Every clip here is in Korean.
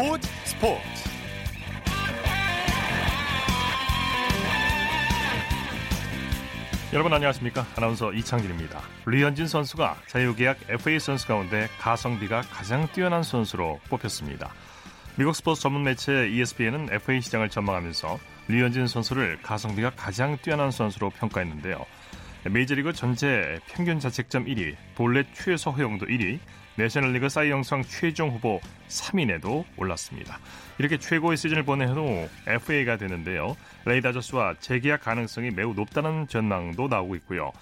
스포츠 스포츠. 여러분 안녕하십니까? 아나운서 이창진입니다. 류현진 선수가 자유계약 FA 선수 가운데 가성비가 가장 뛰어난 선수로 뽑혔습니다. 미국 스포츠 전문 매체 ESPN은 FA 시장을 전망하면서 류현진 선수를 가성비가 가장 뛰어난 선수로 평가했는데요. 메이저리그 전체 평균 자책점 1위, 볼넷 최소 허용도 1위, 내셔널리그 사이영상 최종 후보 3인에도 올랐습니다. 이렇게 최고의 시즌을 보내도 FA가 되는데요. LA 다저스와 재계약 가능성이 매우 높다는 전망도 나오고 있고요.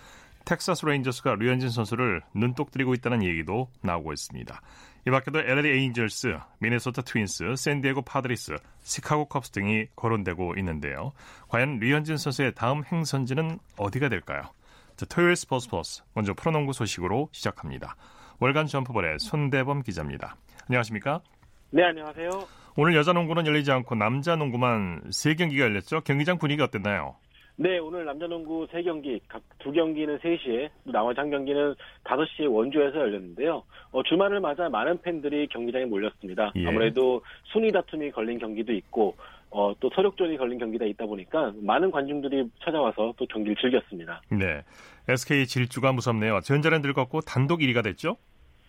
텍사스 레인저스가 류현진 선수를 눈독 들이고 있다는 얘기도 나오고 있습니다. 이 밖에도 LA 에인절스, 미네소타 트윈스, 샌디에고 파드리스, 시카고 컵스 등이 거론되고 있는데요. 과연 류현진 선수의 다음 행선지는 어디가 될까요? 토요일 스포츠 플러스 먼저 프로농구 소식으로 시작합니다. 월간 점프볼의 손대범 기자입니다. 안녕하십니까? 네, 안녕하세요. 오늘 여자 농구는 열리지 않고 남자 농구만 3경기가 열렸죠. 경기장 분위기 어땠나요? 네, 오늘 남자 농구 3경기, 각 2경기는 3시에, 나머지 한 경기는 5시에 원주에서 열렸는데요. 어, 주말을 맞아 많은 팬들이 경기장에 몰렸습니다. 예. 아무래도 순위 다툼이 걸린 경기도 있고, 어, 또 서력전이 걸린 경기가 있다 보니까 많은 관중들이 찾아와서 또 경기를 즐겼습니다. 네. SK 질주가 무섭네요. 전자랜드를 꺾고 단독 1위가 됐죠?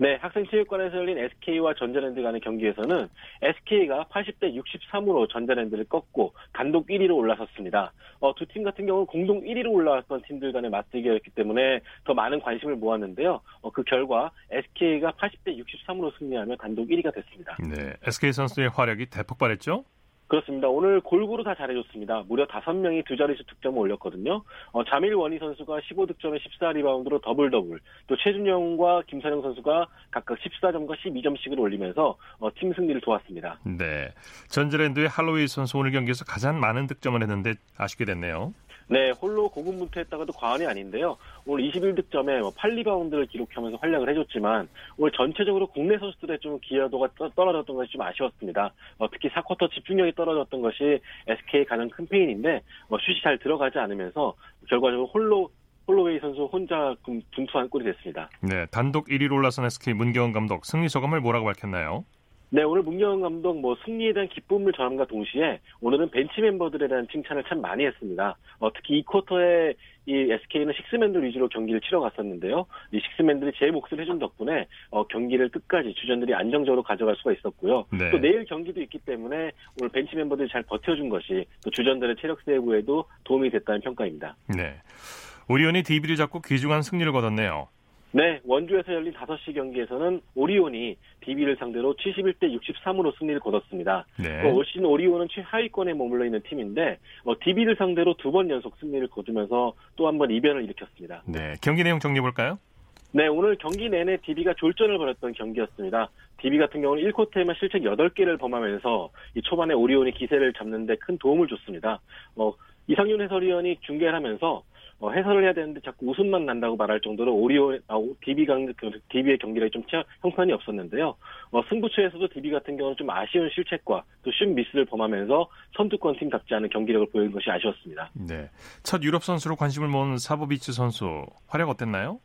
네, 학생체육관에서 열린 SK와 전자랜드 간의 경기에서는 SK가 80대 63으로 전자랜드를 꺾고 단독 1위로 올라섰습니다. 어, 두 팀 같은 경우는 공동 1위로 올라왔던 팀들 간의 맞대결이었기 때문에 더 많은 관심을 모았는데요. 어, 그 결과 SK가 80대 63으로 승리하며 단독 1위가 됐습니다. 네, SK 선수의 활약이 대폭발했죠? 그렇습니다. 오늘 골고루 다 잘해줬습니다. 무려 5명이 두 자릿수 득점을 올렸거든요. 어, 자밀 워니 선수가 15득점에 14리바운드로 더블 더블, 또 최준용과 김선형 선수가 각각 14점과 12점씩을 올리면서 어, 팀 승리를 도왔습니다. 네. 전자랜드의 할로웨이 선수 오늘 경기에서 가장 많은 득점을 했는데 아쉽게 됐네요. 네, 홀로 고군분투했다고 해도 과언이 아닌데요. 오늘 21득점에 뭐 8리바운드를 기록하면서 활약을 해줬지만 오늘 전체적으로 국내 선수들의 좀 기여도가 떨어졌던 것이 좀 아쉬웠습니다. 어, 특히 4쿼터 집중력이 떨어졌던 것이 SK의 가장 큰 페인인데 어, 슛이 잘 들어가지 않으면서 결과적으로 홀로 홀로웨이 선수 혼자 분투한 꼴이 됐습니다. 네, 단독 1위로 올라선 SK 문경원 감독 승리 소감을 뭐라고 밝혔나요? 네, 오늘 문경원 감독 뭐 승리에 대한 기쁨을 전함과 동시에 오늘은 벤치 멤버들에 대한 칭찬을 참 많이 했습니다. 어, 특히 이 쿼터에 이 SK는 식스맨들 위주로 경기를 치러 갔었는데요. 이 식스맨들이 제 몫을 해준 덕분에 어, 경기를 끝까지 주전들이 안정적으로 가져갈 수가 있었고요. 네. 또 내일 경기도 있기 때문에 오늘 벤치 멤버들이 잘 버텨준 것이 또 주전들의 체력 세이브에도 도움이 됐다는 평가입니다. 네. 오리온이 DB를 잡고 귀중한 승리를 거뒀네요. 네, 원주에서 열린 5시 경기에서는 오리온이 DB를 상대로 71대 63으로 승리를 거뒀습니다. 네. 어, 올 시즌 오리온은 최하위권에 머물러 있는 팀인데 어, DB를 상대로 두 번 연속 승리를 거두면서 또 한 번 이변을 일으켰습니다. 네, 경기 내용 정리해 볼까요? 네, 오늘 경기 내내 DB가 졸전을 벌였던 경기였습니다. DB 같은 경우는 1쿼터에만 실책 8개를 범하면서 이 초반에 오리온이 기세를 잡는 데 큰 도움을 줬습니다. 어, 이상윤 해설위원이 중계를 하면서 어, 해설을 해야 되는데 자꾸 웃음만 난다고 말할 정도로 오리온, 아, DB 강, 그, DB의 경기력이 좀 형편이 없었는데요. 어, 승부처에서도 DB 같은 경우는 좀 아쉬운 실책과 또 슛 미스를 범하면서 선두권 팀답지 않은 경기력을 보인 것이 아쉬웠습니다. 네. 첫 유럽 선수로 관심을 모은 사보비치 선수 활약 어땠나요?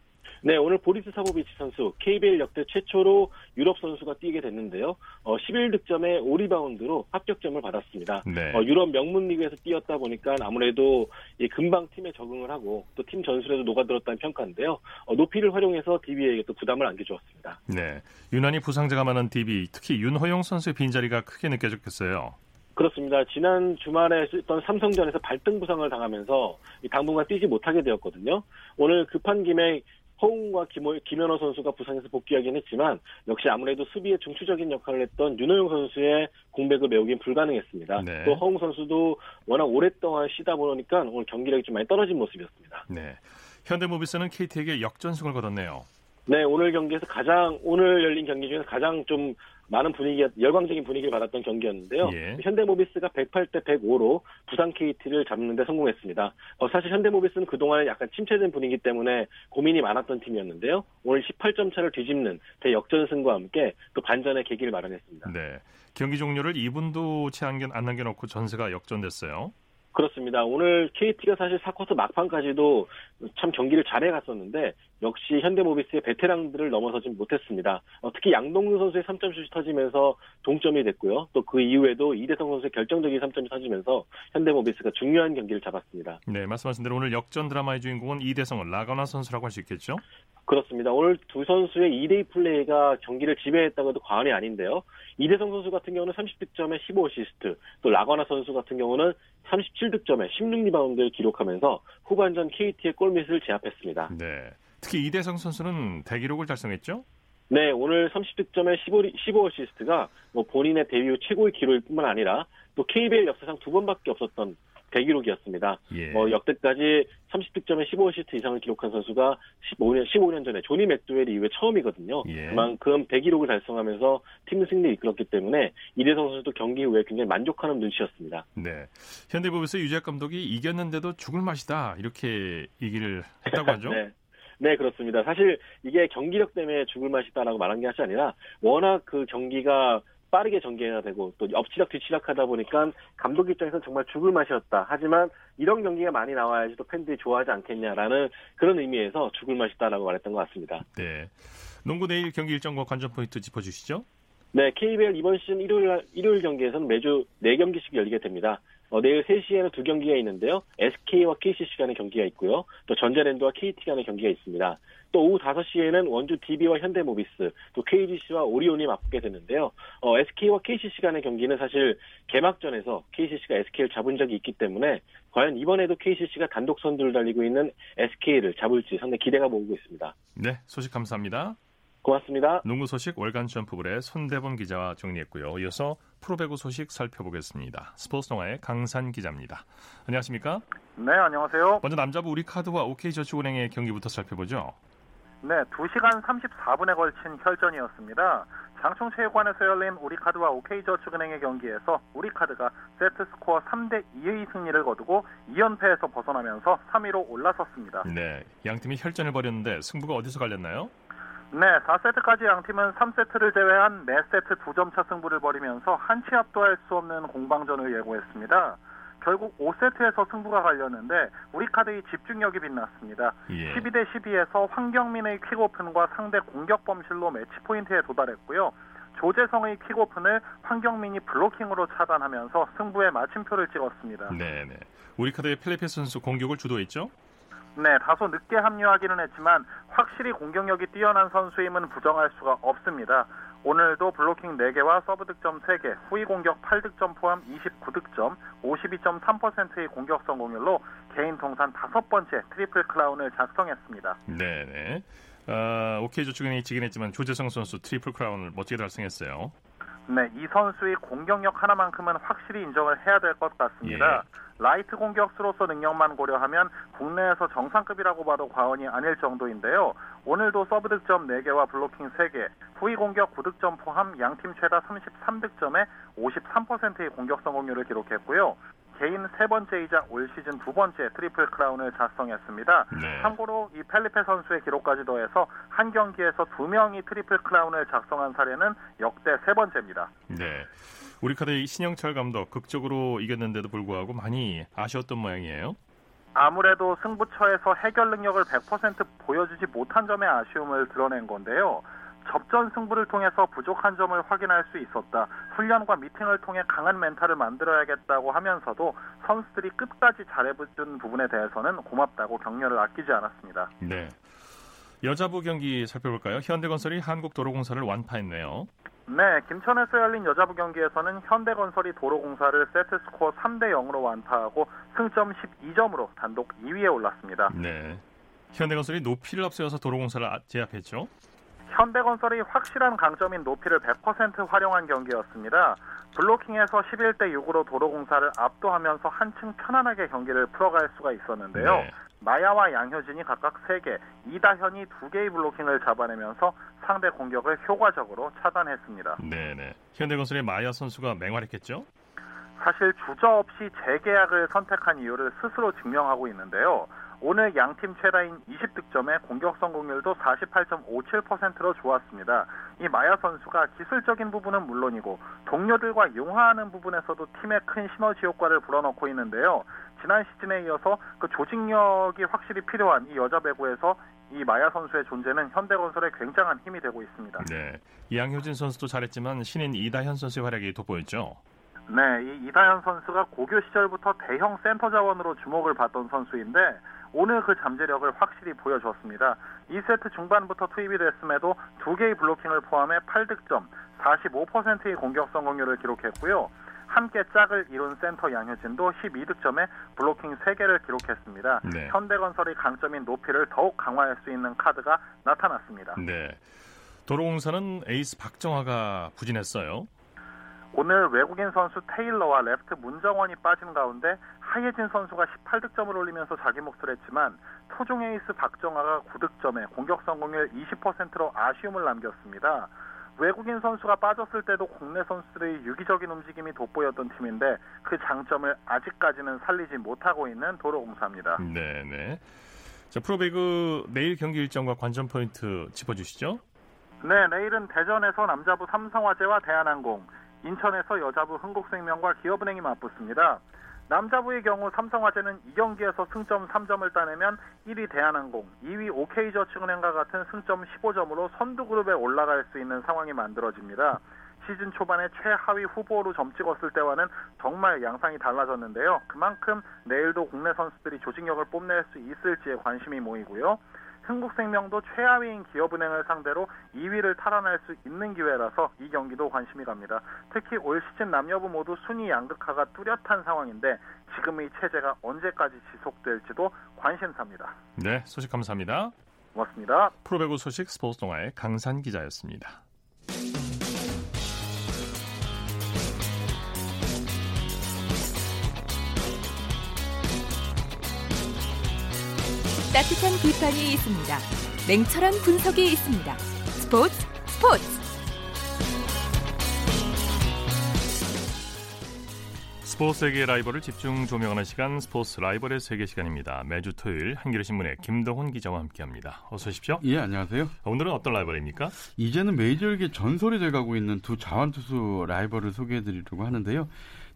네, 오늘 보리스 사보비치 선수 KBL 역대 최초로 유럽 선수가 뛰게 됐는데요. 어, 11득점에 5리바운드로 합격점을 받았습니다. 네. 어, 유럽 명문 리그에서 뛰었다 보니까 아무래도 이 금방 팀에 적응을 하고 또 팀 전술에도 녹아들었다는 평가인데요. 어, 높이를 활용해서 DB에게 또 부담을 안겨주었습니다. 네, 유난히 부상자가 많은 DB, 특히 윤호영 선수의 빈자리가 크게 느껴졌겠어요. 그렇습니다. 지난 주말에 있던 삼성전에서 발등 부상을 당하면서 당분간 뛰지 못하게 되었거든요. 오늘 급한 김에 허웅과 김호, 김현호 선수가 부상해서 복귀하긴 했지만 역시 아무래도 수비에 중추적인 역할을 했던 윤호영 선수의 공백을 메우긴 불가능했습니다. 네. 또 허웅 선수도 워낙 오랫동안 쉬다 보니까 오늘 경기력이 좀 많이 떨어진 모습이었습니다. 네. 현대모비스는 KT에게 역전승을 거뒀네요. 네, 오늘 경기에서 가장 오늘 열린 경기 중에서 가장 좀 많은 분위기, 열광적인 분위기를 받았던 경기였는데요. 예. 현대모비스가 108대 105로 부산 KT를 잡는 데 성공했습니다. 어, 사실 현대모비스는 그동안에 약간 침체된 분위기 때문에 고민이 많았던 팀이었는데요. 오늘 18점 차를 뒤집는 대역전승과 함께 또 반전의 계기를 마련했습니다. 네. 경기 종료를 2분도 채 안 남겨놓고 전세가 역전됐어요. 그렇습니다. 오늘 KT가 사실 4쿼터 막판까지도 참 경기를 잘해 갔었는데 역시 현대모비스의 베테랑들을 넘어서진 못했습니다. 어, 특히 양동근 선수의 3점슛이 터지면서 동점이 됐고요. 또 그 이후에도 이대성 선수의 결정적인 3점이 터지면서 현대모비스가 중요한 경기를 잡았습니다. 네, 말씀하신 대로 오늘 역전 드라마의 주인공은 이대성은 라건아 선수라고 할 수 있겠죠? 그렇습니다. 오늘 두 선수의 2대2 플레이가 경기를 지배했다고 해도 과언이 아닌데요. 이대성 선수 같은 경우는 30득점에 15어시스트, 또 라건아 선수 같은 경우는 37득점에 16리바운드를 기록하면서 후반전 KT의 골밑을 제압했습니다. 네. 특히 이대성 선수는 대기록을 달성했죠? 네, 오늘 30득점에 15, 15어시스트가 뭐 본인의 데뷔 후 최고의 기록일 뿐만 아니라 또 KBL 역사상 두 번밖에 없었던 대기록이었습니다. 예. 뭐 역대까지 30득점에 15어시스트 이상을 기록한 선수가 15년 15년 전에 조니 맥도웰 이후에 처음이거든요. 예. 그만큼 대기록을 달성하면서 팀 승리를 이끌었기 때문에 이대성 선수도 경기 후에 굉장히 만족하는 눈치였습니다. 네. 현대부에서 유재학 감독이 이겼는데도 죽을 맛이다 이렇게 얘기를 했다고 하죠. 네. 네, 그렇습니다. 사실 이게 경기력 때문에 죽을 맛이다라고 말한 게 아니라 워낙 그 경기가 빠르게 전개가 되고 또 엎치락 뒤치락 하다 보니까 감독 입장에서는 정말 죽을 맛이었다. 하지만 이런 경기가 많이 나와야지 또 팬들이 좋아하지 않겠냐라는 그런 의미에서 죽을 맛이다라고 말했던 것 같습니다. 네. 농구 내일 경기 일정과 관전 포인트 짚어주시죠. 네, KBL 이번 시즌 일요일, 일요일 경기에서는 매주 4경기씩 열리게 됩니다. 어, 내일 3시에는 두 경기가 있는데요. SK와 KCC 간의 경기가 있고요. 또 전자랜드와 KT 간의 경기가 있습니다. 또 오후 5시에는 원주 DB와 현대모비스, 또 KGC와 오리온이 맞붙게 되는데요. 어, SK와 KCC 간의 경기는 사실 개막전에서 KCC가 SK를 잡은 적이 있기 때문에 과연 이번에도 KCC가 단독 선두를 달리고 있는 SK를 잡을지 상당히 기대가 모으고 있습니다. 네, 소식 감사합니다. 고맙습니다. 농구 소식 월간 점프볼의 손대범 기자와 정리했고요. 이어서 프로배구 소식 살펴보겠습니다. 스포츠 동아의 강산 기자입니다. 안녕하십니까? 네, 안녕하세요. 먼저 남자부 우리카드와 OK저축은행의 경기부터 살펴보죠. 네, 2시간 34분에 걸친 혈전이었습니다. 장충체육관에서 열린 우리카드와 OK저축은행의 경기에서 우리카드가 세트스코어 3대 2의 승리를 거두고 2연패에서 벗어나면서 3위로 올라섰습니다. 네, 양 팀이 혈전을 벌였는데 승부가 어디서 갈렸나요? 네, 4세트까지 양 팀은 3세트를 제외한 매 세트 2점 차 승부를 벌이면서 한치 앞도 할 수 없는 공방전을 예고했습니다. 결국 5세트에서 승부가 갈렸는데 우리 카드의 집중력이 빛났습니다. 예. 12대 12에서 황경민의 퀵오픈과 상대 공격 범실로 매치 포인트에 도달했고요. 조재성의 퀵오픈을 황경민이 블로킹으로 차단하면서 승부에 마침표를 찍었습니다. 네 네. 우리 카드의 펠리페 선수 공격을 주도했죠? 네, 다소 늦게 합류하기는 했지만 확실히 공격력이 뛰어난 선수임은 부정할 수가 없습니다. 오늘도 블로킹 4개와 서브 득점 3개, 후위 공격 8득점 포함 29득점, 52.3%의 공격 성공률로 개인 통산 다섯 번째 트리플 크라운을 작성했습니다. 네네. 어, 오케이 저축은행이 지긴 했지만 조재성 선수 트리플 크라운을 멋지게 달성했어요. 네, 이 선수의 공격력 하나만큼은 확실히 인정을 해야 될 것 같습니다. 예. 라이트 공격수로서 능력만 고려하면 국내에서 정상급이라고 봐도 과언이 아닐 정도인데요. 오늘도 서브 득점 4개와 블로킹 3개, 후위 공격 9득점 포함 양팀 최다 33득점에 53%의 공격 성공률을 기록했고요. 개인 세 번째이자 올 시즌 두 번째 트리플 크라운을 작성했습니다. 네. 참고로 이 펠리페 선수의 기록까지 더해서 한 경기에서 두 명이 트리플 크라운을 작성한 사례는 역대 세 번째입니다. 네. 우리 카드의 신영철 감독 극적으로 이겼는데도 불구하고 많이 아쉬웠던 모양이에요. 아무래도 승부처에서 해결 능력을 100% 보여주지 못한 점에 아쉬움을 드러낸 건데요. 접전 승부를 통해서 부족한 점을 확인할 수 있었다. 훈련과 미팅을 통해 강한 멘탈을 만들어야겠다고 하면서도 선수들이 끝까지 잘해준 부분에 대해서는 고맙다고 격려를 아끼지 않았습니다. 네. 여자부 경기 살펴볼까요? 현대건설이 한국도로공사를 완파했네요. 네, 김천에서 열린 여자부 경기에서는 현대건설이 도로공사를 세트 스코어 3대 0으로 완파하고 승점 12점으로 단독 2위에 올랐습니다. 네. 현대건설이 높이를 앞세워서 도로공사를 제압했죠. 현대건설이 확실한 강점인 높이를 100% 활용한 경기였습니다. 블로킹에서 11대 6으로 도로공사를 압도하면서 한층 편안하게 경기를 풀어갈 수가 있었는데요. 네. 마야와 양효진이 각각 3개, 이다현이 2개의 블로킹을 잡아내면서 상대 공격을 효과적으로 차단했습니다. 네네. 현대건설의 마야 선수가 맹활했겠죠? 사실 주저 없이 재계약을 선택한 이유를 스스로 증명하고 있는데요. 오늘 양팀 최다인 20득점에 공격 성공률도 48.57%로 좋았습니다. 이 마야 선수가 기술적인 부분은 물론이고 동료들과 융화하는 부분에서도 팀에 큰 시너지 효과를 불어넣고 있는데요. 지난 시즌에 이어서 그 조직력이 확실히 필요한 이 여자 배구에서 이 마야 선수의 존재는 현대건설에 굉장한 힘이 되고 있습니다. 네, 이양효진 선수도 잘했지만 신인 이다현 선수의 활약이 돋보였죠. 네, 이 이다현 선수가 고교 시절부터 대형 센터 자원으로 주목을 받던 선수인데 오늘 그 잠재력을 확실히 보여줬습니다. 2세트 중반부터 투입이 됐음에도 두 개의 블로킹을 포함해 8득점, 45%의 공격 성공률을 기록했고요. 함께 짝을 이룬 센터 양효진도 12득점에 블로킹 3개를 기록했습니다. 네. 현대건설의 강점인 높이를 더욱 강화할 수 있는 카드가 나타났습니다. 네. 도로공사는 에이스 박정아가 부진했어요. 오늘 외국인 선수 테일러와 레프트 문정원이 빠진 가운데 하혜진 선수가 18득점을 올리면서 자기 몫을 했지만 토종 에이스 박정아가 9득점에 공격 성공률 20%로 아쉬움을 남겼습니다. 외국인 선수가 빠졌을 때도 국내 선수들의 유기적인 움직임이 돋보였던 팀인데 그 장점을 아직까지는 살리지 못하고 있는 도로공사입니다. 네네. 자 프로배그 내일 경기 일정과 관전 포인트 짚어주시죠. 네, 내일은 대전에서 남자부 삼성화재와 대한항공, 인천에서 여자부 흥국생명과 기업은행이 맞붙습니다. 남자부의 경우 삼성화재는 2경기에서 승점 3점을 따내면 1위 대한항공, 2위 OK저축은행과 같은 승점 15점으로 선두그룹에 올라갈 수 있는 상황이 만들어집니다. 시즌 초반에 최하위 후보로 점 찍었을 때와는 정말 양상이 달라졌는데요. 그만큼 내일도 국내 선수들이 조직력을 뽐낼 수 있을지에 관심이 모이고요. 흥국생명도 최하위인 기업은행을 상대로 2위를 탈환할 수 있는 기회라서 이 경기도 관심이 갑니다. 특히 올 시즌 남녀부 모두 순위 양극화가 뚜렷한 상황인데 지금의 체제가 언제까지 지속될지도 관심사입니다. 네, 소식 감사합니다. 고맙습니다. 프로배구 소식 스포츠 동아의 강산 기자였습니다. 따뜻한 비판이 있습니다. 냉철한 분석이 있습니다. 스포츠 스포츠. 스포츠 세계 라이벌을 집중 조명하는 시간 스포츠 라이벌의 세계 시간입니다. 매주 토요일 한겨레 신문의 김동훈 기자와 함께합니다. 어서 오십시오. 예, 안녕하세요. 오늘은 어떤 라이벌입니까? 이제는 메이저리그 전설이 돼가고 있는 두 자완투수 라이벌을 소개해드리려고 하는데요.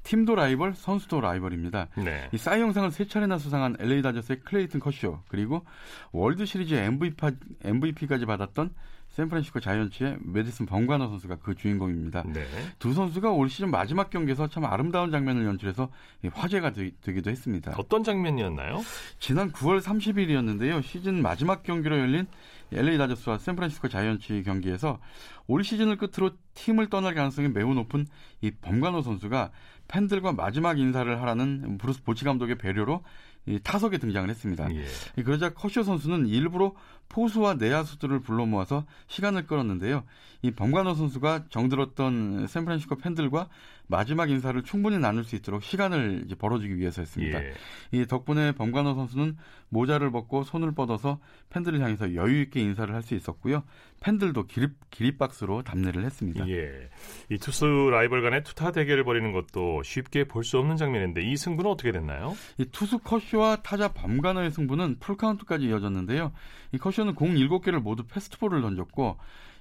팀도 라이벌, 선수도 라이벌입니다. 네. 이 사이영상을 세 차례나 수상한 LA 다저스의 클레이튼 커쇼 그리고 월드 시리즈 MVP, MVP까지 받았던 샌프란시스코 자이언츠의 매디슨 범가너 선수가 그 주인공입니다. 네. 두 선수가 올 시즌 마지막 경기에서 참 아름다운 장면을 연출해서 화제가 되, 기도 했습니다. 어떤 장면이었나요? 지난 9월 30일이었는데요. 시즌 마지막 경기로 열린 LA 다저스와 샌프란시스코 자이언츠 경기에서 올 시즌을 끝으로 팀을 떠날 가능성이 매우 높은 이 범가너 선수가 팬들과 마지막 인사를 하라는 브루스 보치 감독의 배려로 이 타석에 등장을 했습니다. 예. 그러자 커쇼 선수는 일부러 포수와 내야수들을 불러 모아서 시간을 끌었는데요. 이 범가너 선수가 정들었던 샌프란시스코 팬들과 마지막 인사를 충분히 나눌 수 있도록 시간을 이제 벌어주기 위해서였습니다. 예. 이 덕분에 범가너 선수는 모자를 벗고 손을 뻗어서 팬들을 향해서 여유 있게 인사를 할 수 있었고요. 팬들도 기립 기립박수로 답례를 했습니다. 예. 이 투수 라이벌 간의 투타 대결을 벌이는 것도 쉽게 볼 수 없는 장면인데 이 승부는 어떻게 됐나요? 이 투수 커쇼와 타자 범가너의 승부는 풀카운트까지 이어졌는데요. 이 커쇼는 공 7개를 모두 패스트볼을 던졌고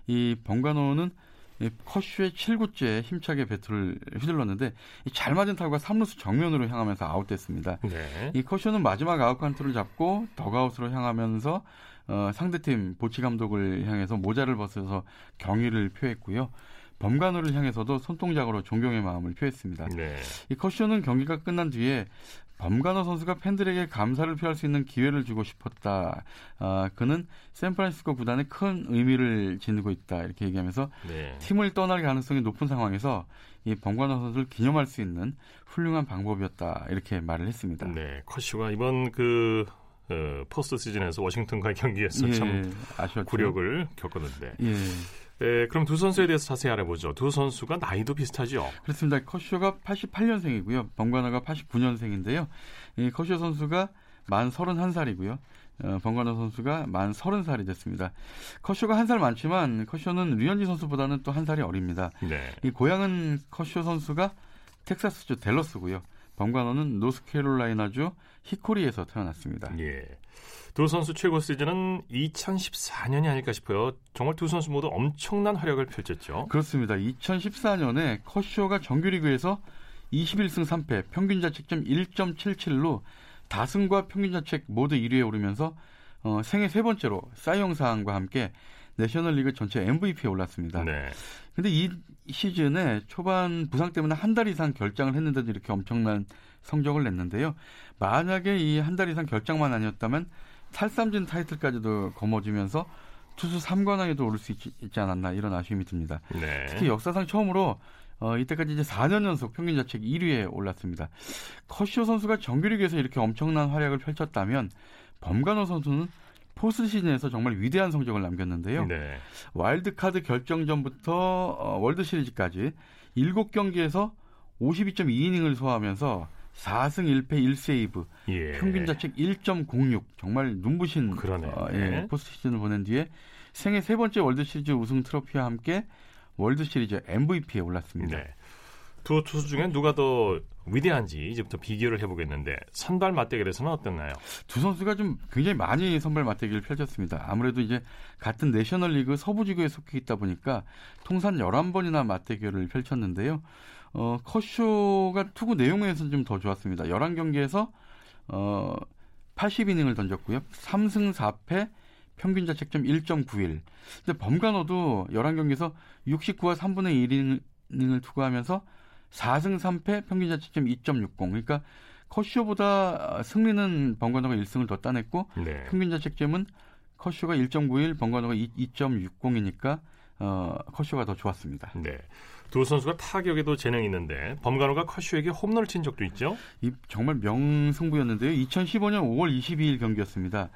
이 범가너는 커쇼의 7구째 힘차게 배트를 휘둘렀는데 잘 맞은 타구가 3루수 정면으로 향하면서 아웃됐습니다. 네. 이 커쇼는 마지막 아웃 카운트를 잡고 더그아웃으로 향하면서 어, 상대팀 보치 감독을 향해서 모자를 벗어서 경의를 표했고요. 범가너를 향해서도 손동작으로 존경의 마음을 표했습니다. 네. 이 커쇼는 경기가 끝난 뒤에 범간호 선수가 팬들에게 감사를 표할 수 있는 기회를 주고 싶었다. 아, 그는 샌프란시스코 구단에 큰 의미를 지니고 있다. 이렇게 얘기하면서 네. 팀을 떠날 가능성이 높은 상황에서 이 범간호 선수를 기념할 수 있는 훌륭한 방법이었다. 이렇게 말을 했습니다. 네, 커쇼가 이번 그 어, 포스트 시즌에서 워싱턴과의 경기에서 예, 참 아쉬웠죠. 굴욕을 겪었는데. 예. 네, 그럼 두 선수에 대해서 자세히 알아보죠. 두 선수가 나이도 비슷하죠? 그렇습니다. 커쇼가 88년생이고요. 번관호가 89년생인데요. 이 커쇼 선수가 만 31살이고요. 어, 번관호 선수가 만 30살이 됐습니다. 커쇼가 한 살 많지만 커쇼는 류현진 선수보다는 또 한 살이 어립니다. 네. 이 고향은 커쇼 선수가 텍사스주 델러스고요. 번관호는 노스캐롤라이나주 히코리에서 태어났습니다. 예. 두 선수 최고 시즌은 2014년이 아닐까 싶어요. 정말 두 선수 모두 엄청난 활약을 펼쳤죠. 그렇습니다. 2014년에 커쇼가 정규리그에서 21승 3패, 평균 자책점 1.77로 다승과 평균 자책 모두 1위에 오르면서 어, 생애 세 번째로 사이영상과 함께 내셔널리그 전체 MVP에 올랐습니다. 네. 근데 이 시즌에 초반 부상 때문에 한 달 이상 결장을 했는데도 이렇게 엄청난 성적을 냈는데요. 만약에 이 한 달 이상 결장만 아니었다면 탈삼진 타이틀까지도 거머쥐면서 투수 3관왕에도 오를 수 있지, 있지, 않았나 이런 아쉬움이 듭니다. 네. 특히 역사상 처음으로 어, 이때까지 이제 4년 연속 평균 자책 1위에 올랐습니다. 커쇼 선수가 정규리그에서 이렇게 엄청난 활약을 펼쳤다면 범가너 선수는 포스트 시즌에서 정말 위대한 성적을 남겼는데요. 네. 와일드카드 결정전부터 어, 월드 시리즈까지 7경기에서 52.2이닝을 소화하면서 4승 1패 1세이브, 예. 평균 자책 1.06 정말 눈부신 어, 예, 포스트 시즌을 보낸 뒤에 생애 세 번째 월드 시리즈 우승 트로피와 함께 월드 시리즈 MVP에 올랐습니다. 네. 두 투수 중에 누가 더 위대한지 이제부터 비교를 해보겠는데 선발 맞대결에서는 어땠나요? 두 선수가 좀 굉장히 많이 선발 맞대결을 펼쳤습니다. 아무래도 이제 같은 내셔널리그 서부지구에 속해 있다 보니까 통산 11번이나 맞대결을 펼쳤는데요. 어, 커쇼가 투구 내용에서 좀더 좋았습니다. 11경기에서 어, 80이닝을 던졌고요. 3승 4패 평균 자책점 1.91. 근데 범간호도 11경기에서 69와 3분의 1이닝을 투구하면서 4승 3패 평균 자책점 2.60. 그러니까 커쇼보다 승리는 번거너가 1승을 더 따냈고 네. 평균 자책점은 커쇼가 1.91, 번거너가 2.60이니까 어, 커쇼가 더 좋았습니다. 네. 두 선수가 타격에도 재능이 있는데 범간호가 커쇼에게 홈런을 친 적도 있죠. 이 정말 명승부였는데요. 2015년 5월 22일 경기였습니다.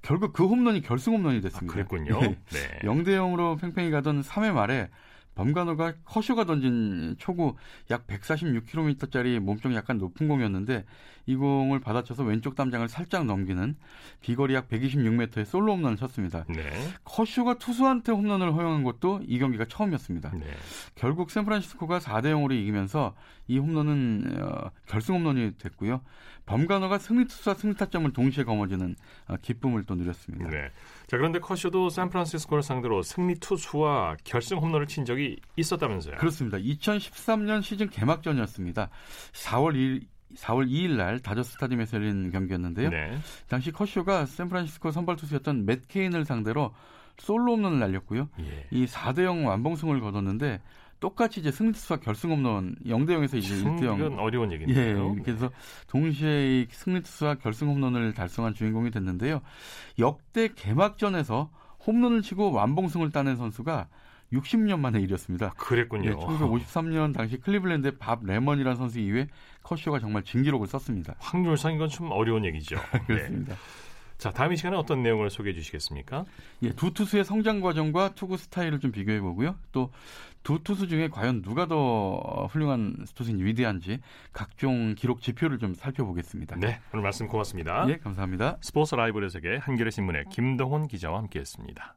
결국 그 홈런이 결승 홈런이 됐습니다. 아, 그랬군요. 네. 네. 0대 0으로 팽팽히 가던 3회 말에 범간호가 커쇼가 던진 초구 약 146km짜리 몸쪽 약간 높은 공이었는데 이 공을 받아쳐서 왼쪽 담장을 살짝 넘기는 비거리 약 126m의 솔로 홈런을 쳤습니다. 네. 커쇼가 투수한테 홈런을 허용한 것도 이 경기가 처음이었습니다. 네. 결국 샌프란시스코가 4대 0으로 이기면서 이 홈런은 어, 결승 홈런이 됐고요. 범가너가 승리 투수와 승리 타점을 동시에 거머쥐는 어, 기쁨을 또 누렸습니다. 네. 자 그런데 커쇼도 샌프란시스코를 상대로 승리 투수와 결승 홈런을 친 적이 있었다면서요? 그렇습니다. 2013년 시즌 개막전이었습니다. 4월 1일 4월 2일 날 다저스 스타디움에서 열린 경기였는데요. 네. 당시 커쇼가 샌프란시스코 선발 투수였던 맷 케인을 상대로 솔로 홈런을 날렸고요. 예. 이 4대 0 완봉승을 거뒀는데 똑같이 이제 승리 투수와 결승 홈런 0대 0에서 이제 1대 0. 어려운 얘기인데요. 예. 그래서 동시에 이 승리 투수와 결승 홈런을 달성한 주인공이 됐는데요. 역대 개막전에서 홈런을 치고 완봉승을 따낸 선수가 60년 만에 일이었습니다. 그랬군요. 예, 1953년 당시 클리블랜드의 밥 레먼이라는 선수 이후에 커쇼가 정말 진기록을 썼습니다. 확률상 이건 좀 어려운 얘기죠. 그렇습니다. 네. 자, 다음 이 시간에 어떤 내용을 소개해 주시겠습니까? 예, 두 투수의 성장 과정과 투구 스타일을 좀 비교해 보고요. 또 두 투수 중에 과연 누가 더 훌륭한 투수인지 위대한지 각종 기록 지표를 좀 살펴보겠습니다. 네, 오늘 말씀 고맙습니다. 예, 감사합니다. 스포츠 라이브의 세계 한겨레 신문의 김동훈 기자와 함께했습니다.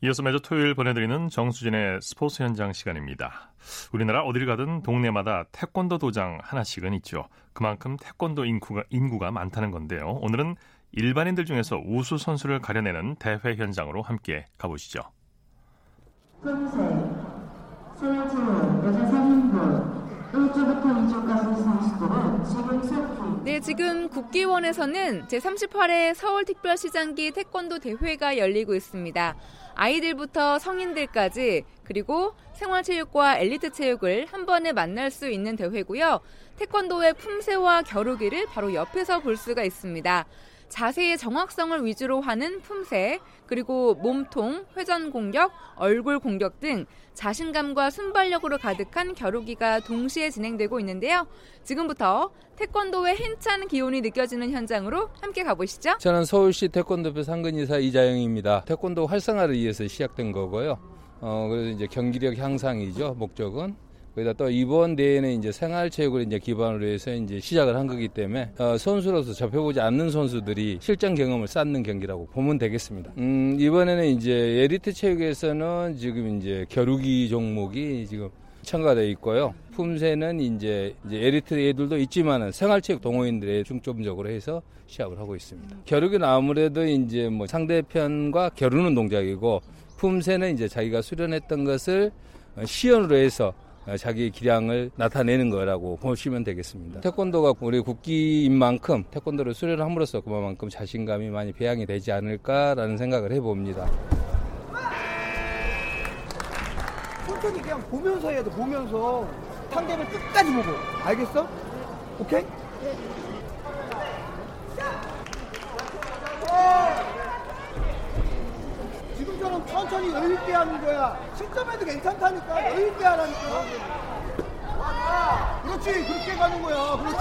이어서 매주 토요일 보내드리는 정수진의 스포츠 현장 시간입니다. 우리나라 어딜 가든 동네마다 태권도 도장 하나씩은 있죠. 그만큼 태권도 인구가, 인구가 많다는 건데요. 오늘은 일반인들 중에서 우수 선수를 가려내는 대회 현장으로 함께 가보시죠. 검색, 세여자 여자 3인분, 네, 지금 국기원에서는 제38회 서울특별시장기 태권도 대회가 열리고 있습니다. 아이들부터 성인들까지 그리고 생활체육과 엘리트 체육을 한 번에 만날 수 있는 대회고요. 태권도의 품새와 겨루기를 바로 옆에서 볼 수가 있습니다. 자세의 정확성을 위주로 하는 품새, 그리고 몸통, 회전 공격, 얼굴 공격 등 자신감과 순발력으로 가득한 겨루기가 동시에 진행되고 있는데요. 지금부터 태권도의 힘찬 기운이 느껴지는 현장으로 함께 가보시죠. 저는 서울시 태권도부 상근이사 이자영입니다. 태권도 활성화를 위해서 시작된 거고요. 어, 그래서 이제 경기력 향상이죠, 목적은. 거기다 또 이번 대회는 이제 생활체육을 이제 기반으로 해서 이제 시작을 한 거기 때문에 어, 선수로서 접해보지 않는 선수들이 실전 경험을 쌓는 경기라고 보면 되겠습니다. 음, 이번에는 이제 엘리트 체육에서는 지금 이제 겨루기 종목이 지금 첨가되어 있고요. 품새는 이제, 이제 엘리트 애들도 있지만은 생활체육 동호인들의 중점적으로 해서 시합을 하고 있습니다. 겨루기는 아무래도 이제 뭐 상대편과 겨루는 동작이고 품새는 이제 자기가 수련했던 것을 시연으로 해서 자기의 기량을 나타내는 거라고 보시면 되겠습니다. 태권도가 우리 국기인 만큼 태권도를 수련함으로써 그만큼 자신감이 많이 배양이 되지 않을까라는 생각을 해봅니다. 천천히 그냥 보면서 해야 돼 보면서 상대를 끝까지 보고 알겠어? 오케이? 지금처럼 천천히 여유있게 하는 거야 실점해도 괜찮다니까 여유있게 하라니까 그렇지 그렇게 가는 거야 그렇지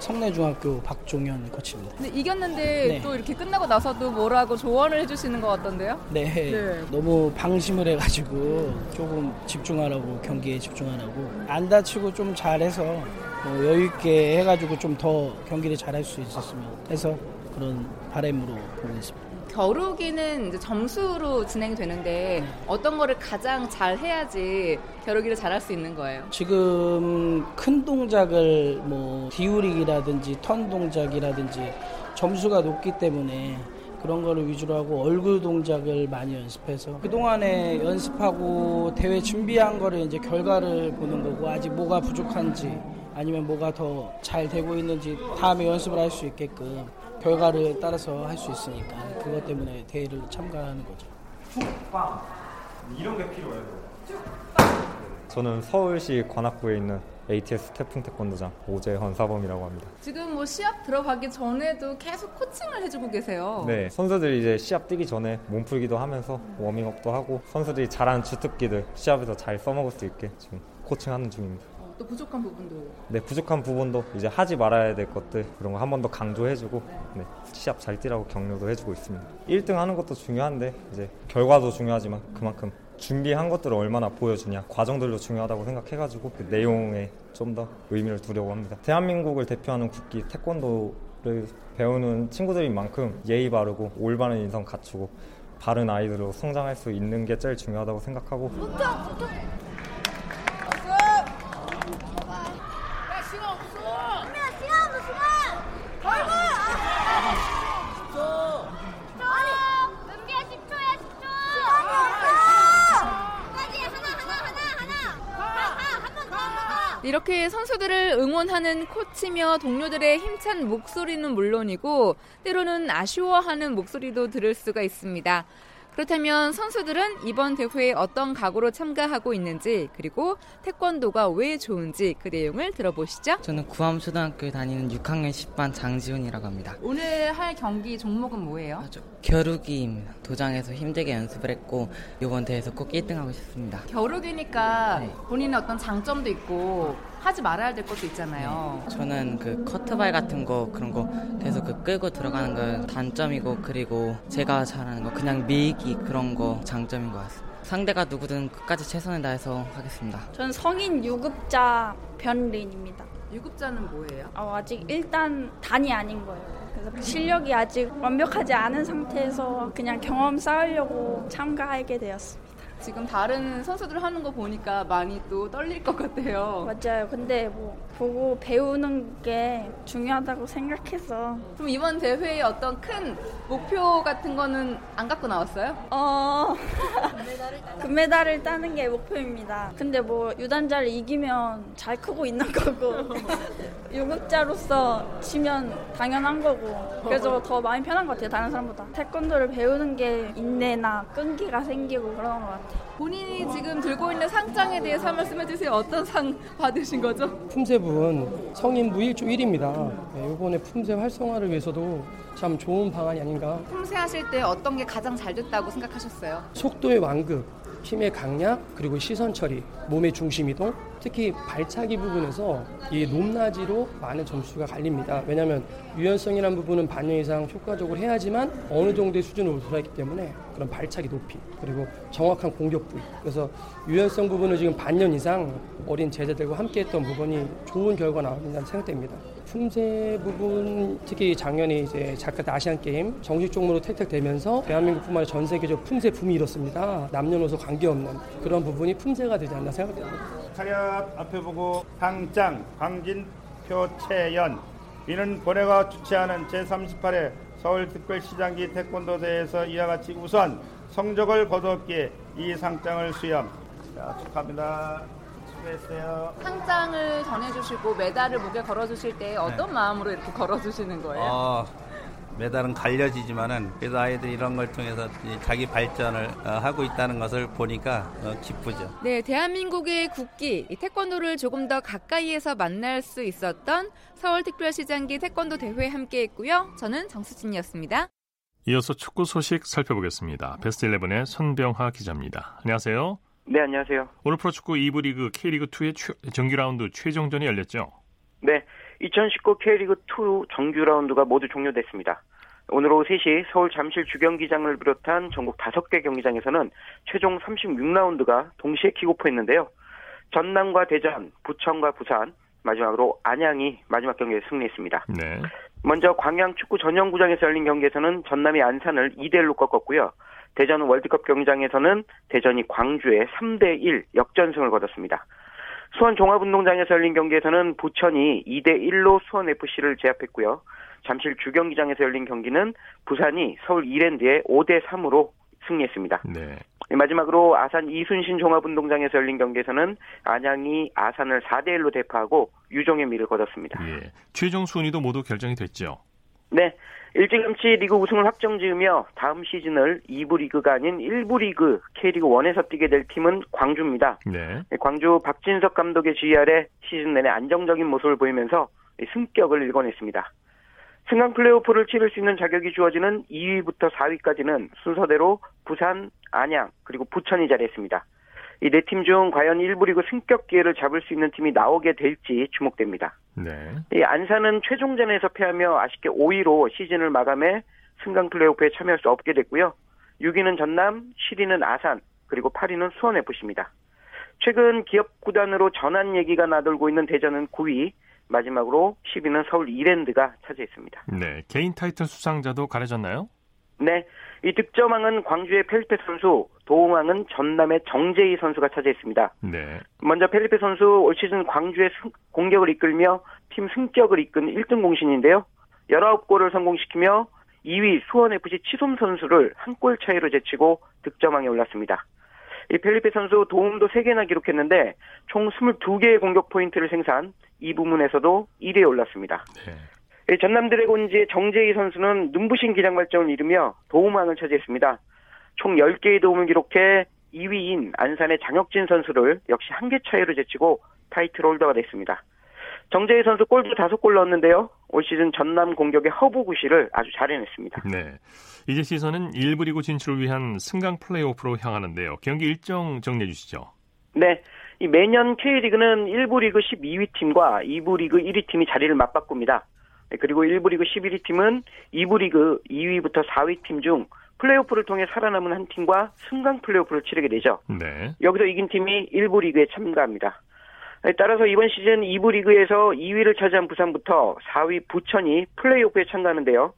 성내중학교 박종현 코치입니다. 근데 이겼는데 네. 또 이렇게 끝나고 나서도 뭐라고 조언을 해주시는 것 같던데요? 네, 네. 너무 방심을 해가지고 조금 집중하라고 경기에 집중하라고 안 다치고 좀 잘해서 뭐 여유 있게 해가지고 좀 더 경기를 잘할 수 있었으면 해서 그런 바람으로 보고 있습니다. 겨루기는 점수로 진행되는데 어떤 거를 가장 잘 해야지 겨루기를 잘할 수 있는 거예요? 지금 큰 동작을 뭐 디우릭이라든지 턴 동작이라든지 점수가 높기 때문에 그런 거를 위주로 하고 얼굴 동작을 많이 연습해서 그동안에 연습하고 대회 준비한 거를 이제 결과를 보는 거고 아직 뭐가 부족한지 아니면 뭐가 더 잘 되고 있는지 다음에 연습을 할 수 있게끔 결과를 따라서 할 수 있으니까 그것 때문에 대회를 참가하는 거죠. 저는 서울시 관악구에 있는 ATS 태풍 태권도장 오재헌 사범이라고 합니다. 지금 뭐 시합 들어가기 전에도 계속 코칭을 해주고 계세요. 네, 선수들이 이제 시합 뛰기 전에 몸풀기도 하면서 워밍업도 하고 선수들이 잘하는 주특기들 시합에서 잘 써먹을 수 있게 지금 코칭하는 중입니다. 어, 또 부족한 부분도 네, 부족한 부분도 이제 하지 말아야 될 것들 그런 거 한 번 더 강조해주고 네, 시합 잘 뛰라고 격려도 해주고 있습니다. 1등 하는 것도 중요한데 이제 결과도 중요하지만 그만큼 준비한 것들을 얼마나 보여주냐 과정들도 중요하다고 생각해가지고 그 내용에 좀 더 의미를 두려고 합니다. 대한민국을 대표하는 국기 태권도를 배우는 친구들인 만큼 예의 바르고 올바른 인성 갖추고 바른 아이들로 성장할 수 있는 게 제일 중요하다고 생각하고 이렇게 선수들을 응원하는 코치며 동료들의 힘찬 목소리는 물론이고 때로는 아쉬워하는 목소리도 들을 수가 있습니다. 그렇다면 선수들은 이번 대회에 어떤 각오로 참가하고 있는지 그리고 태권도가 왜 좋은지 그 내용을 들어보시죠. 저는 구암초등학교에 다니는 6학년 10반 장지훈이라고 합니다. 오늘 할 경기 종목은 뭐예요? 겨루기입니다. 도장에서 힘들게 연습을 했고 이번 대회에서 꼭 1등하고 싶습니다. 겨루기니까 네. 본인의 어떤 장점도 있고 하지 말아야 될 것도 있잖아요. 저는 그 커트발 같은 거 그런 거 계속 그 끌고 들어가는 거 단점이고 그리고 제가 잘하는 거 그냥 밀기 그런 거 장점인 것 같습니다. 상대가 누구든 끝까지 최선을 다해서 하겠습니다. 전 성인 유급자 변린입니다. 유급자는 뭐예요? 어, 아직 일단 단이 아닌 거예요. 그래서 실력이 아직 완벽하지 않은 상태에서 그냥 경험 쌓으려고 참가하게 되었습니다. 지금 다른 선수들 하는 거 보니까 많이 또 떨릴 것 같아요. 맞아요. 근데 뭐 보고 배우는 게 중요하다고 생각해서 그럼 이번 대회에 어떤 큰 목표 같은 거는 안 갖고 나왔어요? 어 금메달을 따는 게 목표입니다. 근데 뭐 유단자를 이기면 잘 크고 있는 거고 유급자로서 지면 당연한 거고 그래서 더 마음이 편한 것 같아요. 다른 사람보다 태권도를 배우는 게 인내나 끈기가 생기고 그러는 것 같아요. 본인이 지금 들고 있는 상장에 대해서 한 말씀 해주세요. 어떤 상 받으신 거죠? 품새부는 성인부 1조 1입니다. 네, 이번에 품새 활성화를 위해서도 참 좋은 방안이 아닌가. 품새 하실 때 어떤 게 가장 잘 됐다고 생각하셨어요? 속도의 완급, 힘의 강약, 그리고 시선 처리, 몸의 중심 이동, 특히 발차기 부분에서 이 높낮이로 많은 점수가 갈립니다. 왜냐하면 유연성이라는 부분은 반년 이상 효과적으로 해야지만 어느 정도의 수준을 올라있기 때문에 그런 발차기 높이 그리고 정확한 공격 부위 그래서 유연성 부분을 지금 반년 이상 어린 제자들과 함께했던 부분이 좋은 결과 나온다는 생각됩니다. 품새 부분 특히 작년에 이제 자카르타 아시안 게임 정식 종목으로 택택되면서 대한민국뿐만 아니라 전 세계적 품새 붐이 일었습니다. 남녀노소 관계없는 그런 부분이 품새가 되지 않나 생각됩니다. 차렷 앞에 보고 당장 광진 표 채연 이는 본회가 주최하는 제38회 서울특별시장기 태권도 대회에서 이와 같이 우선 성적을 거두었기에 이 상장을 수여 자, 축하합니다. 수고했어요. 상장을 전해주시고 메달을 목에 걸어주실 때 어떤 네. 마음으로 이렇게 걸어주시는 거예요? 어, 메달은 갈려지지만은 그래도 아이들 이런 걸 통해서 자기 발전을 어, 하고 있다는 것을 보니까 어, 기쁘죠. 네, 대한민국의 국기 태권도를 조금 더 가까이에서 만날 수 있었던 서울특별시장기 태권도 대회 함께했고요. 저는 정수진이었습니다. 이어서 축구 소식 살펴보겠습니다. 베스트 11의 손병하 기자입니다. 안녕하세요. 네, 안녕하세요. 오늘 프로축구 2부 리그 K리그 2의 정규 라운드 최종전이 열렸죠? 네, 2019 K리그 2 정규 라운드가 모두 종료됐습니다. 오늘 오후 3시 서울 잠실 주경기장을 비롯한 전국 5개 경기장에서는 최종 36라운드가 동시에 킥오프했는데요. 전남과 대전, 부천과 부산, 마지막으로 안양이 마지막 경기에 승리했습니다. 네. 먼저 광양 축구 전용구장에서 열린 경기에서는 전남이 안산을 2대 1로 꺾었고요. 대전 월드컵 경기장에서는 대전이 광주에 3대 1 역전승을 거뒀습니다. 수원 종합운동장에서 열린 경기에서는 부천이 2대 1로 수원 FC를 제압했고요. 잠실 주경기장에서 열린 경기는 부산이 서울 이랜드에 5대 3으로 승리했습니다. 네. 마지막으로 아산 이순신 종합운동장에서 열린 경기에서는 안양이 아산을 4대 1로 대파하고 유종의 미를 거뒀습니다. 예. 최종 순위도 모두 결정이 됐죠. 네. 일찌감치 리그 우승을 확정지으며 다음 시즌을 2부 리그가 아닌 1부 리그 K리그 1에서 뛰게 될 팀은 광주입니다. 네. 광주 박진석 감독의 지휘 아래 시즌 내내 안정적인 모습을 보이면서 승격을 일궈냈습니다. 승강 플레이오프를 치를 수 있는 자격이 주어지는 2위부터 4위까지는 순서대로 부산, 안양, 그리고 부천이 자리했습니다. 이 네 팀 중 과연 1부 리그 승격 기회를 잡을 수 있는 팀이 나오게 될지 주목됩니다. 네. 이 안산은 최종전에서 패하며 아쉽게 5위로 시즌을 마감해 승강 플레이오프에 참여할 수 없게 됐고요. 6위는 전남, 7위는 아산, 그리고 8위는 수원FC입니다. 최근 기업 구단으로 전환 얘기가 나돌고 있는 대전은 9위, 마지막으로 10위는 서울 이랜드가 차지했습니다. 네, 개인 타이틀 수상자도 가려졌나요? 네, 이 득점왕은 광주의 펠리페 선수, 도움왕은 전남의 정재희 선수가 차지했습니다. 네. 먼저 펠리페 선수 올 시즌 광주의 승, 공격을 이끌며 팀 승격을 이끈 1등 공신인데요. 19골을 성공시키며 2위 수원FC 치솜 선수를 한 골 차이로 제치고 득점왕에 올랐습니다. 이 펠리페 선수 도움도 3개나 기록했는데 총 22개의 공격 포인트를 생산 이 부문에서도 1위에 올랐습니다. 네. 전남 드래곤즈의 정재희 선수는 눈부신 기량 발전을 이루며 도움왕을 차지했습니다. 총 10개의 도움을 기록해 2위인 안산의 장혁진 선수를 역시 한 개 차이로 제치고 타이틀 홀더가 됐습니다. 정재희 선수 골도 5골 넣었는데요. 올 시즌 전남 공격의 허브 구실을 아주 잘 해냈습니다. 네. 이제 시선은 1부 리그 진출을 위한 승강 플레이오프로 향하는데요. 경기 일정 정리해 주시죠. 네. 이 매년 K리그는 1부 리그 12위 팀과 2부 리그 1위 팀이 자리를 맞바꿉니다. 그리고 1부 리그 11위 팀은 2부 리그 2위부터 4위 팀 중 플레이오프를 통해 살아남은 한 팀과 승강 플레이오프를 치르게 되죠. 네. 여기서 이긴 팀이 1부 리그에 참가합니다. 따라서 이번 시즌 2부 리그에서 2위를 차지한 부산부터 4위 부천이 플레이오프에 참가하는데요.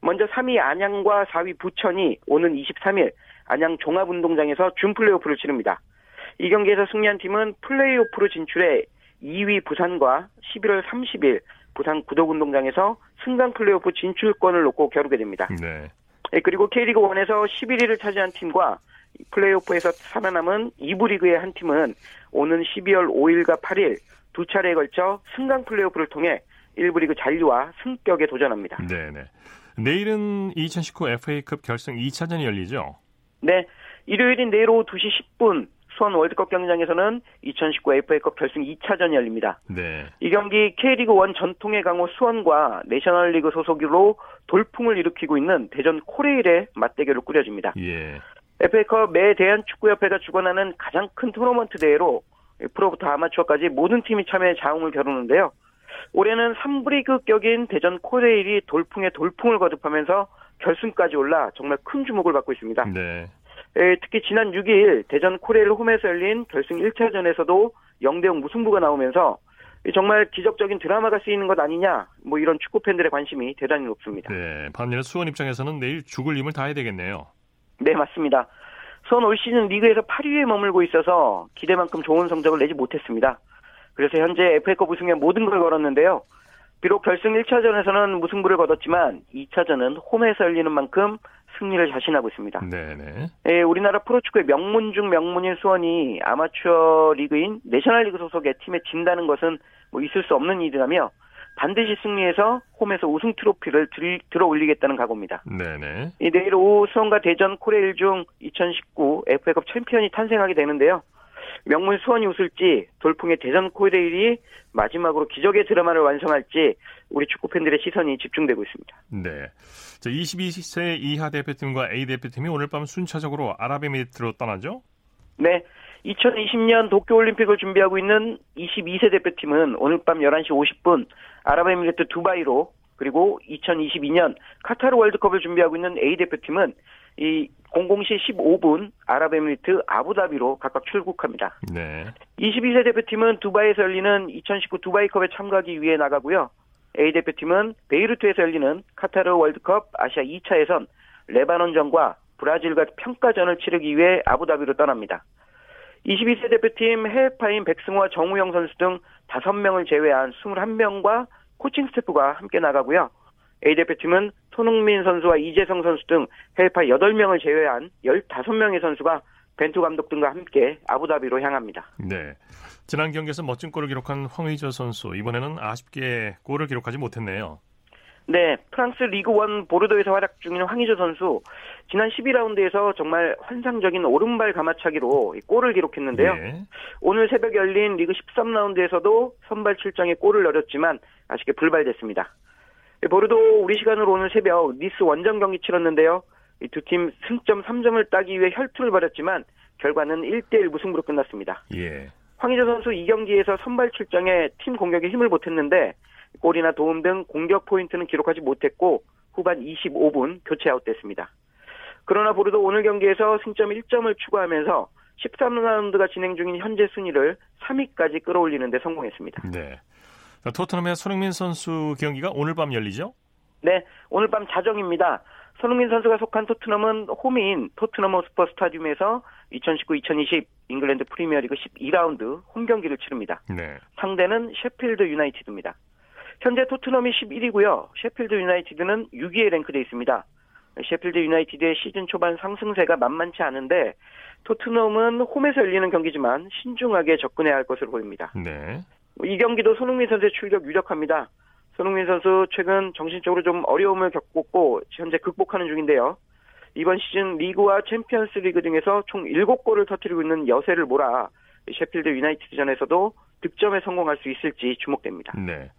먼저 3위 안양과 4위 부천이 오는 23일 안양 종합운동장에서 준 플레이오프를 치릅니다. 이 경기에서 승리한 팀은 플레이오프로 진출해 2위 부산과 11월 30일 부산 구덕운동장에서 승강 플레이오프 진출권을 놓고 겨루게 됩니다. 네. 그리고 K리그 1에서 11위를 차지한 팀과 플레이오프에서 살아남은 2부 리그의 한 팀은 오는 12월 5일과 8일 두 차례에 걸쳐 승강 플레이오프를 통해 1부 리그 잔류와 승격에 도전합니다. 네네. 내일은 2019 FA컵 결승 2차전이 열리죠? 네. 일요일인 내일 오후 2시 10분 수원 월드컵 경기장에서는 2019 FA컵 결승 2차전이 열립니다. 네. 이 경기 K리그 1 전통의 강호 수원과 내셔널리그 소속으로 돌풍을 일으키고 있는 대전 코레일의 맞대결을 꾸려집니다. 예. FA컵 매 대한축구협회가 주관하는 가장 큰 토너먼트 대회로 프로부터 아마추어까지 모든 팀이 참여해 자웅을 겨루는데요. 올해는 3부리그 격인 대전 코레일이 돌풍에 돌풍을 거듭하면서 결승까지 올라 정말 큰 주목을 받고 있습니다. 네. 에, 특히 지난 6일 대전 코레일 홈에서 열린 결승 1차전에서도 0대0 무승부가 나오면서 정말 기적적인 드라마가 쓰이는 것 아니냐 뭐 이런 축구 팬들의 관심이 대단히 높습니다. 네. 반면에 수원 입장에서는 내일 죽을 힘을 다해야 되겠네요. 네 맞습니다. 수원 올 시즌 리그에서 8위에 머물고 있어서 기대만큼 좋은 성적을 내지 못했습니다. 그래서 현재 FA컵 우승에 모든 걸 걸었는데요. 비록 결승 1차전에서는 무승부를 거뒀지만 2차전은 홈에서 열리는 만큼 승리를 자신하고 있습니다. 네네. 예, 우리나라 프로축구의 명문 중 명문인 수원이 아마추어 리그인 내셔널리그 소속의 팀에 진다는 것은 뭐 있을 수 없는 일이라며 반드시 승리해서 홈에서 우승 트로피를 들, 들어 올리겠다는 각오입니다. 네네. 이 내일 오후 수원과 대전 코레일 중 2019 FA컵 챔피언이 탄생하게 되는데요. 명문 수원이 웃을지 돌풍의 대전 코레일이 마지막으로 기적의 드라마를 완성할지 우리 축구 팬들의 시선이 집중되고 있습니다. 네. 자, 22세 이하 대표팀과 A 대표팀이 오늘 밤 순차적으로 아랍에미리트로 떠나죠? 네. 2020년 도쿄올림픽을 준비하고 있는 22세 대표팀은 오늘 밤 11시 50분 아랍에미리트 두바이로 그리고 2022년 카타르 월드컵을 준비하고 있는 A 대표팀은 이 00시 15분 아랍에미리트 아부다비로 각각 출국합니다. 네. 22세 대표팀은 두바이에서 열리는 2019 두바이컵에 참가하기 위해 나가고요. A 대표팀은 베이루트에서 열리는 카타르 월드컵 아시아 2차 예선 레바논전과 브라질과 평가전을 치르기 위해 아부다비로 떠납니다. 22세 대표팀 해외파인 백승호와 정우영 선수 등 5명을 제외한 21명과 코칭 스태프가 함께 나가고요. A 대표팀은 손흥민 선수와 이재성 선수 등 해외파 8명을 제외한 15명의 선수가 벤투 감독 등과 함께 아부다비로 향합니다. 네. 지난 경기에서 멋진 골을 기록한 황의조 선수 이번에는 아쉽게 골을 기록하지 못했네요. 네, 프랑스 리그 원 보르도에서 활약 중인 황의조 선수 지난 12라운드에서 정말 환상적인 오른발 가마차기로 골을 기록했는데요. 네. 오늘 새벽 열린 리그 13라운드에서도 선발 출장에 골을 넣었지만 아쉽게 불발됐습니다. 보르도 우리 시간으로 오늘 새벽 니스 원정 경기 치렀는데요. 이두팀 승점 3점을 따기 위해 혈투를 벌였지만 결과는 1대1 무승부로 끝났습니다. 예. 황희조 선수 이 경기에서 선발 출장에 팀 공격에 힘을 보탰는데 골이나 도움 등 공격 포인트는 기록하지 못했고 후반 25분 교체 아웃됐습니다. 그러나 보르도 오늘 경기에서 승점 1점을 추가하면서 13라운드가 진행 중인 현재 순위를 3위까지 끌어올리는 데 성공했습니다. 네. 자, 토트넘의 손흥민 선수 경기가 오늘 밤 열리죠? 네, 오늘 밤 자정입니다. 손흥민 선수가 속한 토트넘은 홈인 토트넘 홋스퍼 스타디움에서 2019-2020 잉글랜드 프리미어리그 12라운드 홈 경기를 치릅니다. 네. 상대는 셰필드 유나이티드입니다. 현재 토트넘이 11위고요. 셰필드 유나이티드는 6위에 랭크되어 있습니다. 셰필드 유나이티드의 시즌 초반 상승세가 만만치 않은데 토트넘은 홈에서 열리는 경기지만 신중하게 접근해야 할 것으로 보입니다. 네. 이 경기도 손흥민 선수의 출격 유력합니다. 손흥민 선수 최근 정신적으로 좀 어려움을 겪었고 현재 극복하는 중인데요. 이번 시즌 리그와 챔피언스 리그 등에서 총 7골을 터뜨리고 있는 여세를 몰아 셰필드 유나이티드전에서도 득점에 성공할 수 있을지 주목됩니다. 네.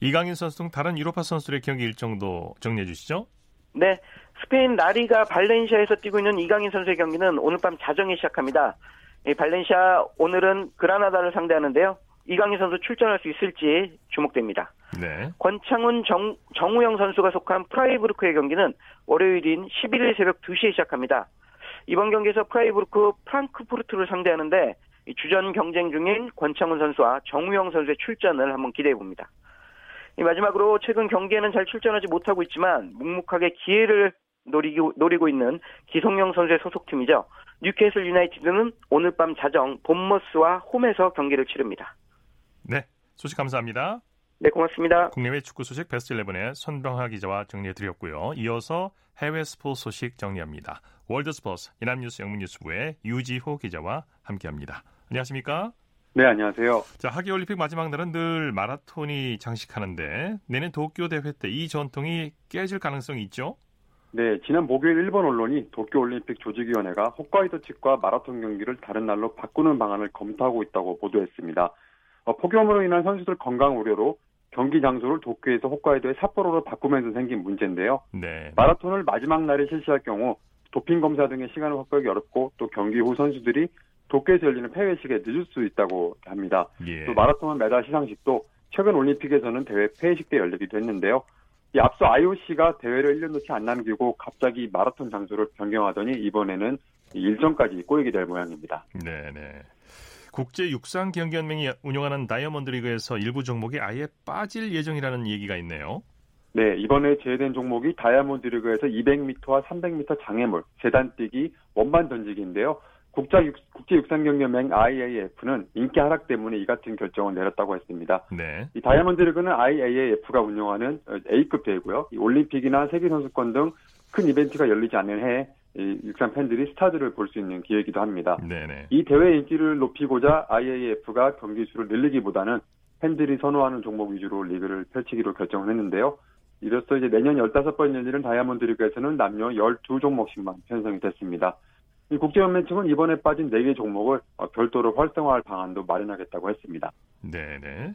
이강인 선수 등 다른 유럽파 선수들의 경기 일정도 정리해 주시죠. 네. 스페인 라리가 발렌시아에서 뛰고 있는 이강인 선수의 경기는 오늘 밤 자정에 시작합니다. 발렌시아 오늘은 그라나다를 상대하는데요. 이강인 선수 출전할 수 있을지 주목됩니다. 네. 권창훈 정, 정우영 선수가 속한 프라이부르크의 경기는 월요일인 11일 새벽 2시에 시작합니다. 이번 경기에서 프라이부르크 프랑크푸르트를 상대하는데 주전 경쟁 중인 권창훈 선수와 정우영 선수의 출전을 한번 기대해 봅니다. 마지막으로 최근 경기에는 잘 출전하지 못하고 있지만 묵묵하게 기회를 노리고, 노리고 있는 기성용 선수의 소속팀이죠. 뉴캐슬 유나이티드는 오늘 밤 자정 본머스와 홈에서 경기를 치릅니다. 네, 소식 감사합니다. 네, 고맙습니다. 국내외 축구 소식 베스트 11의 손병하 기자와 정리해드렸고요. 이어서 해외 스포츠 소식 정리합니다. 월드 스포츠 이남뉴스 영문뉴스부의 유지호 기자와 함께합니다. 안녕하십니까? 네, 안녕하세요. 자, 하계올림픽 마지막 날은 늘 마라톤이 장식하는데 내년 도쿄 대회 때 이 전통이 깨질 가능성이 있죠? 네, 지난 목요일 일본 언론이 도쿄올림픽 조직위원회가 홋카이도 측과 마라톤 경기를 다른 날로 바꾸는 방안을 검토하고 있다고 보도했습니다. 어, 폭염으로 인한 선수들 건강 우려로 경기 장소를 도쿄에서 홋카이도의 삿포로로 바꾸면서 생긴 문제인데요. 네. 마라톤을 마지막 날에 실시할 경우 도핑 검사 등의 시간을 확보하기 어렵고 또 경기 후 선수들이 도쿄에서 열리는 폐회식에 늦을 수 있다고 합니다. 예. 또 마라톤 메달 시상식도 최근 올림픽에서는 대회 폐회식 때 열리기도 했는데요. 이 앞서 IOC가 대회를 1년놓치 안 남기고 갑자기 마라톤 장소를 변경하더니 이번에는 일정까지 꼬이게 될 모양입니다. 네네. 국제 육상 경기 연맹이 운영하는 다이아몬드 리그에서 일부 종목이 아예 빠질 예정이라는 얘기가 있네요. 네, 이번에 제외된 종목이 다이아몬드 리그에서 200m와 300m 장애물, 재단뛰기, 원반 던지기인데요. 국제, 육, 국제육상경연맹 IAAF는 인기 하락 때문에 이 같은 결정을 내렸다고 했습니다. 네. 이 다이아몬드 리그는 IAAF가 운영하는 A급 대회고요. 올림픽이나 세계선수권 등 큰 이벤트가 열리지 않는 해에 육상 팬들이 스타들을 볼 수 있는 기회이기도 합니다. 네네. 이 대회 인기를 높이고자 IAAF가 경기 수를 늘리기보다는 팬들이 선호하는 종목 위주로 리그를 펼치기로 결정을 했는데요. 이로써 이제 내년 15번 열리는 다이아몬드 리그에서는 남녀 12종목씩만 편성이 됐습니다. 이 국제연맹 측은 이번에 빠진 4개 종목을 어, 별도로 활성화할 방안도 마련하겠다고 했습니다. 네네.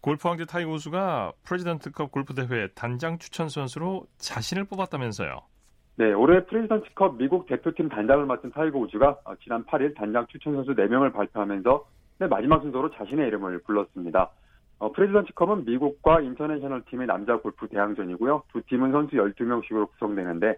골프 황제 타이거 우즈가 프레지던츠컵 골프 대회 단장 추천 선수로 자신을 뽑았다면서요. 네, 올해 프레지던츠컵 미국 대표팀 단장을 맡은 타이거 우즈가 어, 지난 8일 단장 추천 선수 4명을 발표하면서 네, 마지막 순서로 자신의 이름을 불렀습니다. 어, 프레지던츠컵은 미국과 인터내셔널 팀의 남자 골프 대항전이고요. 두 팀은 선수 12명씩으로 구성되는데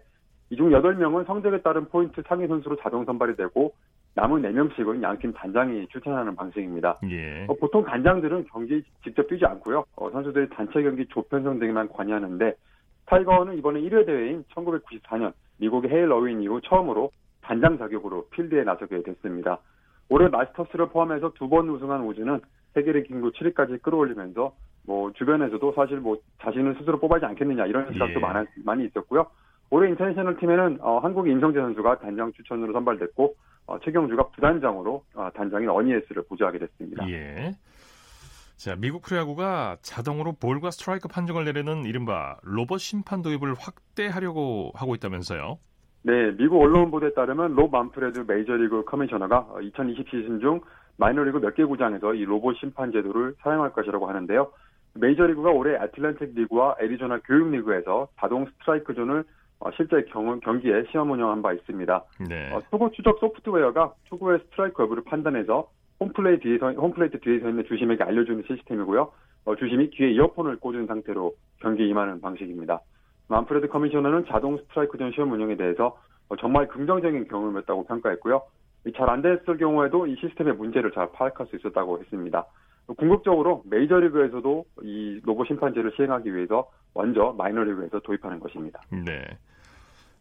이 중 8명은 성적에 따른 포인트 상위 선수로 자동 선발이 되고 남은 4명씩은 양팀 단장이 추천하는 방식입니다. 예. 어, 보통 단장들은 경기 직접 뛰지 않고요. 어, 선수들이 단체 경기 조편성 등에만 관여하는데 타이거는 이번에 1회 대회인 1994년 미국의 헤일 어윈 이후 처음으로 단장 자격으로 필드에 나서게 됐습니다. 올해 마스터스를 포함해서 두 번 우승한 우즈는 세계 랭킹도 7위까지 끌어올리면서 뭐 주변에서도 사실 뭐 자신을 스스로 뽑지 않겠느냐 이런 시각도 예. 많아, 많이 있었고요. 올해 인터내셔널 팀에는 어, 한국의 임성재 선수가 단장 추천으로 선발됐고 어, 최경주가 부단장으로 어, 단장인 어니 엘스를 보좌하게 됐습니다. 예. 자, 미국 프로야구가 자동으로 볼과 스트라이크 판정을 내리는 이른바 로봇 심판 도입을 확대하려고 하고 있다면서요. 네, 미국 언론 보도에 따르면 롭 만프레드 메이저리그 커미셔너가 2020 시즌 중 마이너리그 몇 개 구장에서 이 로봇 심판 제도를 사용할 것이라고 하는데요. 메이저리그가 올해 애틀랜틱 리그와 애리조나 교육리그에서 자동 스트라이크 존을 어, 실제 경, 경기에 시험 운영한 바 있습니다. 네. 어, 투구 추적 소프트웨어가 투구의 스트라이크 여부를 판단해서 홈플레이 뒤에 서, 홈플레이트 뒤에 서 있는 주심에게 알려주는 시스템이고요. 어, 주심이 귀에 이어폰을 꽂은 상태로 경기에 임하는 방식입니다. 만프레드 커미셔너는 자동 스트라이크 존 시험 운영에 대해서 어, 정말 긍정적인 경험이었다고 평가했고요. 잘 안 됐을 경우에도 이 시스템의 문제를 잘 파악할 수 있었다고 했습니다. 궁극적으로 메이저리그에서도 이 로봇 심판제를 시행하기 위해서 먼저 마이너리그에서 도입하는 것입니다. 네.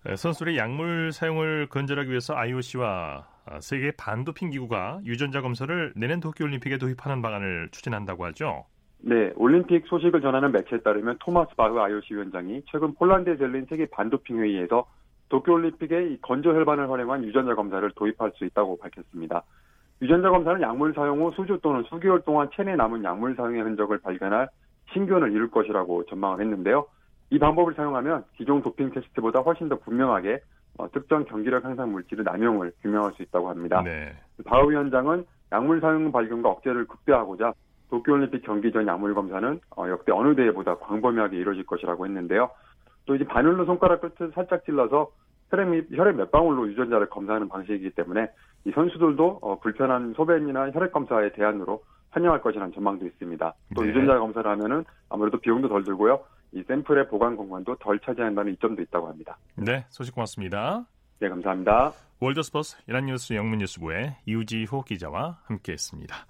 에, 선수들의 약물 사용을 근절하기 위해서 IOC와 아, 세계 반도핑 기구가 유전자 검사를 내년 도쿄올림픽에 도입하는 방안을 추진한다고 하죠. 네, 올림픽 소식을 전하는 매체에 따르면 토마스 바흐 IOC 위원장이 최근 폴란드에 열린 세계 반도핑 회의에서 도쿄올림픽에 이 건조 혈반을 활용한 유전자 검사를 도입할 수 있다고 밝혔습니다. 유전자 검사는 약물 사용 후 수주 또는 수개월 동안 체내에 남은 약물 사용의 흔적을 발견할 신견을 이룰 것이라고 전망을 했는데요. 이 방법을 사용하면 기존 도핑 테스트보다 훨씬 더 분명하게 어, 특정 경기력 향상 물질의 남용을 규명할 수 있다고 합니다. 네. 바흐 위원장은 약물 사용 발견과 억제를 극대화하고자 도쿄올림픽 경기 전 약물 검사는 어, 역대 어느 대회보다 광범위하게 이루어질 것이라고 했는데요. 또 이제 바늘로 손가락 끝을 살짝 찔러서 혈액, 혈액 몇 방울로 유전자를 검사하는 방식이기 때문에 이 선수들도 어, 불편한 소변이나 혈액 검사의 대안으로 환영할 것이라는 전망도 있습니다. 또 네. 유전자 검사를 하면은 아무래도 비용도 덜 들고요. 이 샘플의 보관 공간도 덜 차지한다는 이점도 있다고 합니다. 네, 소식 고맙습니다. 네, 감사합니다. 월드스포츠 이란뉴스 영문뉴스부의 이우지호 기자와 함께했습니다.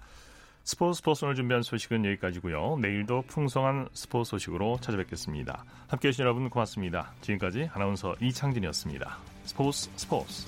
스포츠 스포츠 오늘 준비한 소식은 여기까지고요. 내일도 풍성한 스포츠 소식으로 찾아뵙겠습니다. 함께해 주신 여러분 고맙습니다. 지금까지 아나운서 이창진이었습니다. 스포츠 스포츠